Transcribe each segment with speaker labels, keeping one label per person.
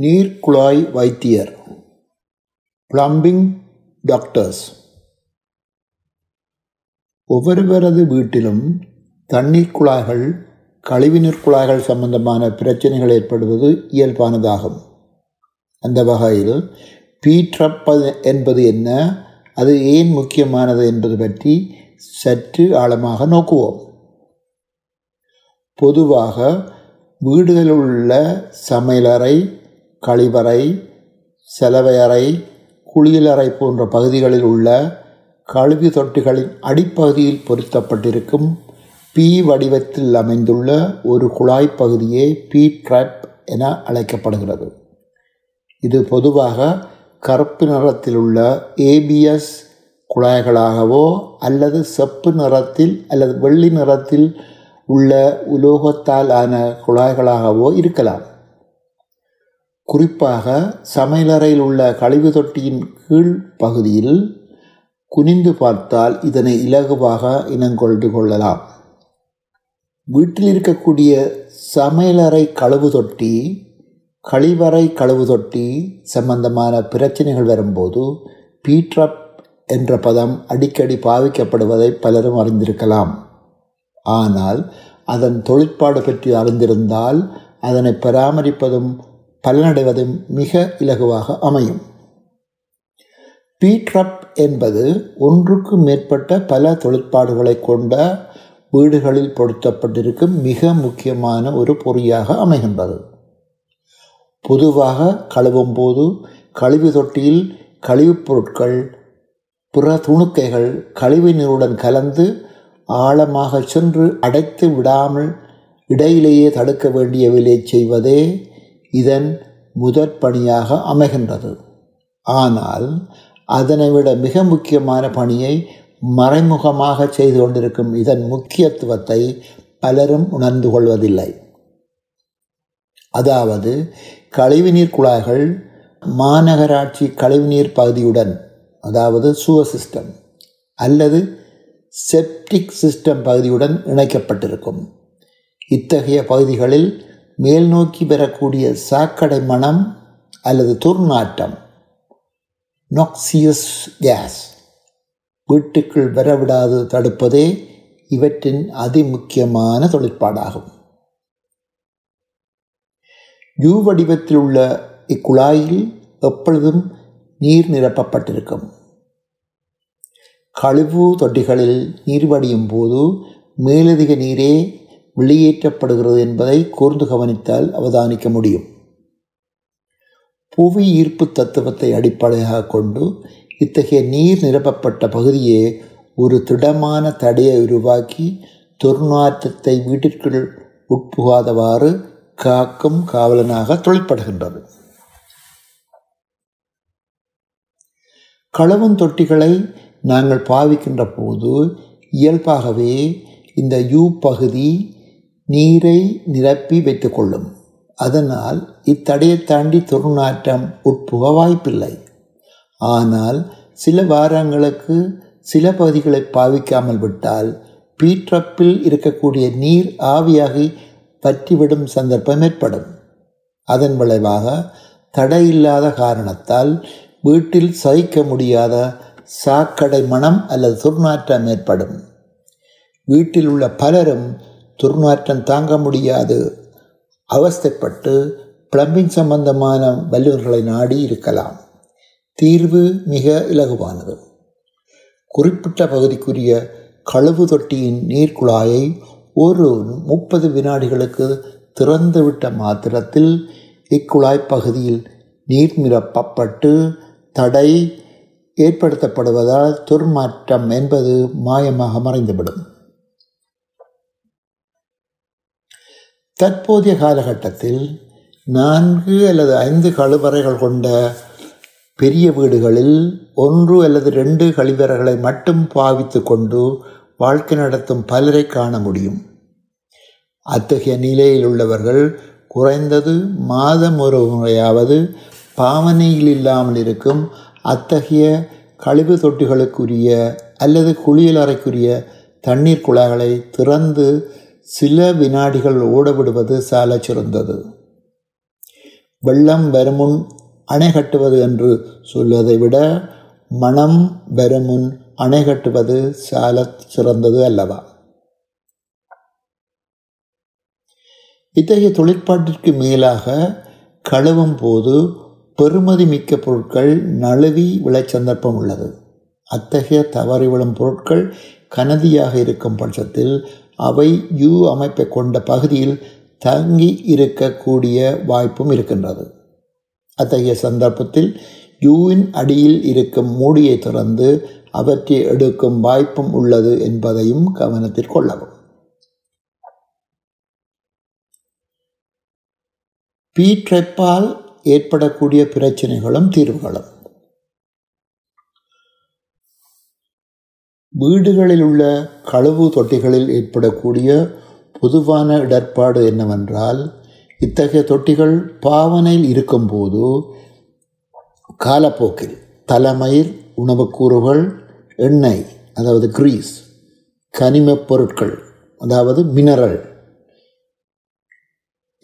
Speaker 1: நீர்க்குழாய் வைத்தியர் plumbing doctors ஒவ்வொருவரது வீட்டிலும் தண்ணீர் குழாய்கள் கழிவுநீர் குழாய்கள் சம்பந்தமான பிரச்சனைகள் ஏற்படுவது இயல்பானதாகும். அந்த வகையில் பீட்ரப் என்பது என்ன அது ஏன் முக்கியமானது என்பது பற்றி சற்று ஆழமாக நோக்குவோம். பொதுவாக வீடுகளில் உள்ள சமையலறை கழிவறை செலவையறை குளியலறை போன்ற பகுதிகளில் உள்ள கழுவி தொட்டிகளின் அடிப்பகுதியில் பொருத்தப்பட்டிருக்கும் பி வடிவத்தில் அமைந்துள்ள ஒரு குழாய் பகுதியே பி ட்ராப் என அழைக்கப்படுகிறது. இது பொதுவாக கருப்பு நிறத்தில் உள்ள ஏபிஎஸ் குழாய்களாகவோ அல்லது செப்பு நிறத்தில் அல்லது வெள்ளி நிறத்தில் உள்ள உலோகத்தால் ஆன குழாய்களாகவோ இருக்கலாம். குறிப்பாக சமையலறையில் உள்ள கழிவு தொட்டியின் கீழ் பகுதியில் குனிந்து பார்த்தால் இதனை இலகுவாக இனங்கொண்டு கொள்ளலாம். வீட்டில் இருக்கக்கூடிய சமையலறை கழுவு தொட்டி கழிவறை கழுவு தொட்டி சம்பந்தமான பிரச்சனைகள் வரும்போது பீட்ரப் என்ற பதம் அடிக்கடி பாவிக்கப்படுவதை பலரும் அறிந்திருக்கலாம். ஆனால் அதன் தொழிற்பாடு பற்றி அறிந்திருந்தால் அதனை பராமரிப்பதும் பலனடைவதும் மிக இலகுவாக அமையும். பீட்ரப் என்பது ஒன்றுக்கு மேற்பட்ட பல தொழிற்பாடுகளை கொண்ட வீடுகளில் பொருத்தப்பட்டிருக்கும் மிக முக்கியமான ஒரு பொறியாக அமைகின்றது. பொதுவாக கழுவும் போது கழிவு தொட்டியில் கழிவுப் பொருட்கள் பிற துணுக்கைகள் கழிவு நீருடன் கலந்து ஆழமாக சென்று அடைத்து விடாமல் இடையிலேயே தடுக்க வேண்டிய வேலையை செய்வதே இதன் முதற் பணியாக அமைகின்றது. ஆனால் அதனை விட மிக முக்கியமான பணியை மறைமுகமாக செய்து கொண்டிருக்கும் இதன் முக்கியத்துவத்தை பலரும் உணர்ந்து கொள்வதில்லை. அதாவது கழிவுநீர் குழாய்கள் மாநகராட்சி கழிவுநீர் பகுதியுடன் அதாவது சுவர் சிஸ்டம் அல்லது செப்டிக் சிஸ்டம் பகுதியுடன் இணைக்கப்பட்டிருக்கும். இத்தகைய பகுதிகளில் மேல் நோக்கி பெறக்கூடிய சாக்கடை மனம் அல்லது துர்நாற்றம் நொக்சியஸ் கேஸ் வீட்டுக்குள் வரவிடாது தடுப்பதே இவற்றின் அதிமுக்கியமான தொழிற்பாடாகும். யூ வடிவத்தில் உள்ள இக்குழாயில் எப்பொழுதும் நீர் நிரப்பப்பட்டிருக்கும். கழிவு தொட்டிகளில் நீர் வடியும் போது மேலதிக நீரே வெளியேற்றப்படுகிறது என்பதை கூர்ந்து கவனித்தால் அவதானிக்க முடியும். புவி ஈர்ப்பு தத்துவத்தை அடிப்படையாக கொண்டு இத்தகைய நீர் நிரப்பப்பட்ட பகுதியே ஒரு திடமான தடையை உருவாக்கி துர்நாற்றத்தை வீட்டிற்குள் உட்புகாதவாறு காக்கும் காவலனாக தொழிற்படுகின்றது. களவும் தொட்டிகளை நாங்கள் பாவிக்கின்ற போது இயல்பாகவே இந்த யூ பகுதி நீரை நிரப்பி வைத்துக்கொள்ளும். அதனால் இத்தடையை தாண்டி துர்நாற்றம் உட்புக வாய்ப்பில்லை. ஆனால் சில வாரங்களுக்கு சில பகுதிகளை பாவிக்காமல் விட்டால் பீட்ரப்பில் இருக்கக்கூடிய நீர் ஆவியாகி பற்றிவிடும் சந்தர்ப்பம் ஏற்படும். அதன் விளைவாக தடையில்லாத காரணத்தால் வீட்டில் சகிக்க முடியாத சாக்கடை மனம் அல்லது துர்நாற்றம் ஏற்படும். வீட்டில் உள்ள பலரும் துர்நாற்றம் தாங்க முடியாது. அவஸ்தைப்பட்டு பிளம்பிங் சம்பந்தமான வல்லுநர்களை நாடி இருக்கலாம். தீர்வு மிக இலகுவானது. குறிப்பிட்ட பகுதிக்குரிய கழுவு தொட்டியின் நீர்க்குழாயை ஒரு முப்பது வினாடிகளுக்கு திறந்துவிட்ட மாத்திரத்தில் இக்குழாய் பகுதியில் நீர் நிரப்பப்பட்டு தடை ஏற்படுத்தப்படுவதால் துர்மாற்றம் என்பது மாயமாக மறைந்துவிடும். தற்போதைய காலகட்டத்தில் நான்கு அல்லது ஐந்து கழிவறைகள் கொண்ட பெரிய வீடுகளில் ஒன்று அல்லது ரெண்டு கழிவறைகளை மட்டும் பாவித்து கொண்டு வாழ்க்கை நடத்தும் பலரை காண முடியும். அத்தகைய நிலையில் உள்ளவர்கள் குறைந்தது மாதம் ஒரு முறையாவது பாவனையில் இல்லாமல் இருக்கும் அத்தகைய கழிவு தொட்டிகளுக்குரிய அல்லது குளியலறைக்குரிய தண்ணீர் குழாய்களை திறந்து சில வினாடிகள் ஓடவிடுவது சால சிறந்தது. வெள்ளம் வருமுன் அணை கட்டுவது என்று சொல்வதை விட மனம் வருமுன் அணை கட்டுவது சால சிறந்தது அல்லவா? இத்தகைய தொழிற்பாட்டிற்கு மேலாக கழுவும் போது பெறுமதி மிக்க பொருட்கள் நழுவி விளை சந்தர்ப்பம் உள்ளது. அத்தகைய தவறி விழும் பொருட்கள் கனதியாக இருக்கும் பட்சத்தில் அவை யூ அமைப்பை கொண்ட பகுதியில் தங்கி இருக்கக்கூடிய வாய்ப்பும் இருக்கின்றது. அத்தகைய சந்தர்ப்பத்தில் யூவின் அடியில் இருக்கும் மூடியை திறந்து அவற்றை எடுக்கும் வாய்ப்பும் உள்ளது என்பதையும் கவனத்தில் கொள்ளவும். பீட்ரெப்பால் ஏற்படக்கூடிய பிரச்சனைகளும் தீர்வுகளும். வீடுகளில் உள்ள கழுவு தொட்டிகளில் ஏற்படக்கூடிய பொதுவான இடர்பாடு என்னவென்றால் இத்தகைய தொட்டிகள் பாவனையில் இருக்கும்போது காலப்போக்கில் தலைமயிர் உணவுக்கூறுகள் எண்ணெய் அதாவது கிரீஸ் கனிமப் பொருட்கள் அதாவது மினரல்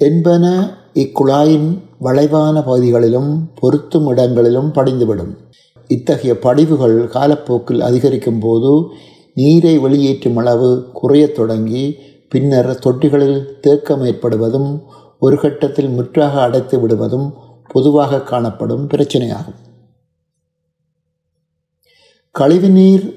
Speaker 1: என்பன இக்குழாயின் வளைவான பகுதிகளிலும் பொருத்தும் இடங்களிலும் படிந்துவிடும். இத்தகைய படிவுகள் காலப்போக்கில் அதிகரிக்கும் போது நீரை வெளியேற்றும் அளவு குறையத் தொடங்கி பின்னர் தொட்டிகளில் தேக்கம் ஏற்படுவதும் ஒரு கட்டத்தில் முற்றாக அடைத்து விடுவதும் பொதுவாக காணப்படும் பிரச்சனையாகும். கழிவுநீர்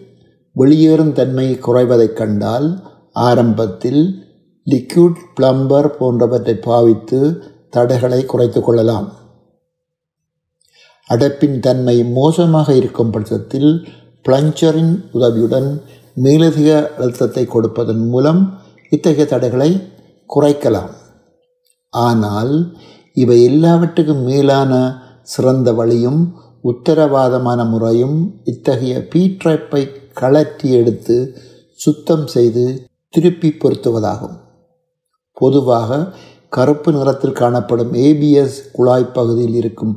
Speaker 1: வெளியேறும் தன்மை குறைவதைக் கண்டால் ஆரம்பத்தில் லிக்யூட் பிளம்பர் போன்றவற்றை பாவித்து தடைகளை குறைத்து கொள்ளலாம். அடைப்பின் தன்மை மோசமாக இருக்கும் பட்சத்தில் பிளஞ்சரின் உதவியுடன் மேலதிக அழுத்தத்தை கொடுப்பதன் மூலம் இத்தகைய தடைகளை குறைக்கலாம். ஆனால் இவை எல்லாவற்றுக்கும் மேலான சிறந்த வழியும் உத்தரவாதமான முறையும் இத்தகைய பீட்ரைப்பை கழற்றி எடுத்து சுத்தம் செய்து திருப்பி பொருத்துவதாகும். பொதுவாக கருப்பு நிறத்தில் காணப்படும் ஏபிஎஸ் குழாய் பகுதியில் இருக்கும்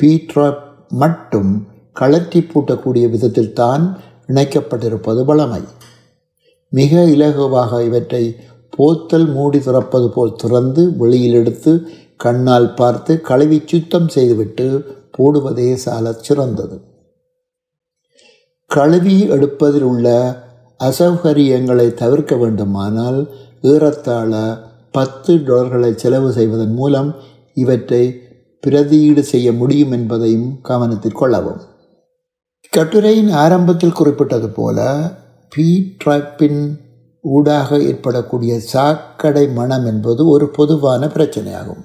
Speaker 1: பீட்ராப் மட்டும் கழற்றி பூட்டக்கூடிய விதத்தில் தான் இணைக்கப்பட்டிருப்பது வளமை. மிக இலகுவாக இவற்றை போத்தல் மூடி திறப்பது போல் திறந்து வெளியில் எடுத்து கண்ணால் பார்த்து கழுவி சுத்தம் செய்துவிட்டு போடுவதே சால சிறந்தது. கழுவி எடுப்பதில் உள்ள அசௌகரியங்களை தவிர்க்க வேண்டுமானால் ஏறத்தாழ பத்து டாலர்களை செலவு செய்வதன் மூலம் இவற்றை பிரதியீடு செய்ய முடியும் என்பதையும் கவனத்தில் கொள்ளவும். கட்டுரையின் ஆரம்பத்தில் குறிப்பிட்டது போல பி ட்ராப்பின் ஊடாக ஏற்படக்கூடிய சாக்கடை மனம் என்பது ஒரு பொதுவான பிரச்சனையாகும்.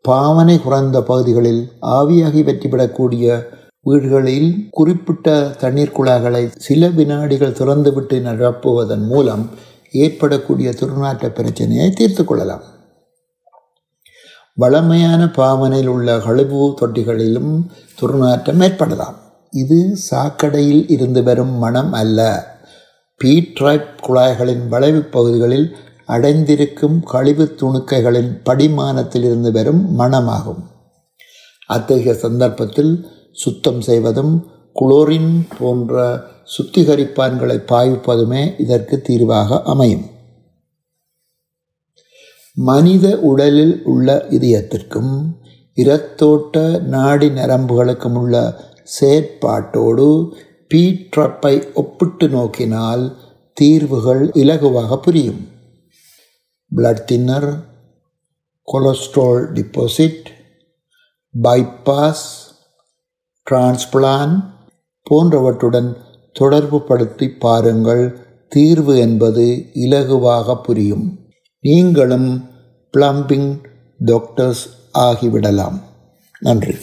Speaker 1: பாவனை குறைந்த பகுதிகளில் ஆவியாகி வெற்றிவிடக்கூடிய வீடுகளில் குறிப்பிட்ட தண்ணீர் குழாய்களை சில வினாடிகள் திறந்துவிட்டு நிரப்புவதன் மூலம் ஏற்படக்கூடிய துர்நாற்ற பிரச்சனையை தீர்த்து கொள்ளலாம். வளமையான பாவனையில் உள்ள கழுவு தொட்டிகளிலும் துர்நாற்றம் ஏற்படலாம். இது சாக்கடையில் இருந்து வரும் மனம் அல்ல. பீட்ரைப் குழாய்களின் வளைவு பகுதிகளில் அடைந்திருக்கும் கழிவு துணுக்கைகளின் படிமானத்தில் இருந்து வரும் மனமாகும் அத்தகைய சந்தர்ப்பத்தில் சுத்தம் செய்வதும் குளோரின் போன்ற சுத்திகரிப்பான்களை பாய்ப்பதுமே இதற்கு தீர்வாக அமையும். மனித உடலில் உள்ள இதயத்திற்கும் இரத்தோட்ட நாடி நரம்புகளுக்கும் உள்ள செயற்பாட்டோடு பீட்ரப்பை ஒப்பிட்டு நோக்கினால் தீர்வுகள் இலகுவாக புரியும். Blood thinner cholesterol deposit bypass transplant போன்றவற்றுடன் தொடர்பு படுத்தி பாருங்கள் தீர்வு என்பது இலகுவாக புரியும். நீங்களும் பிளம்பிங் டாக்டர்ஸ் ஆகிவிடலாம். நன்றி.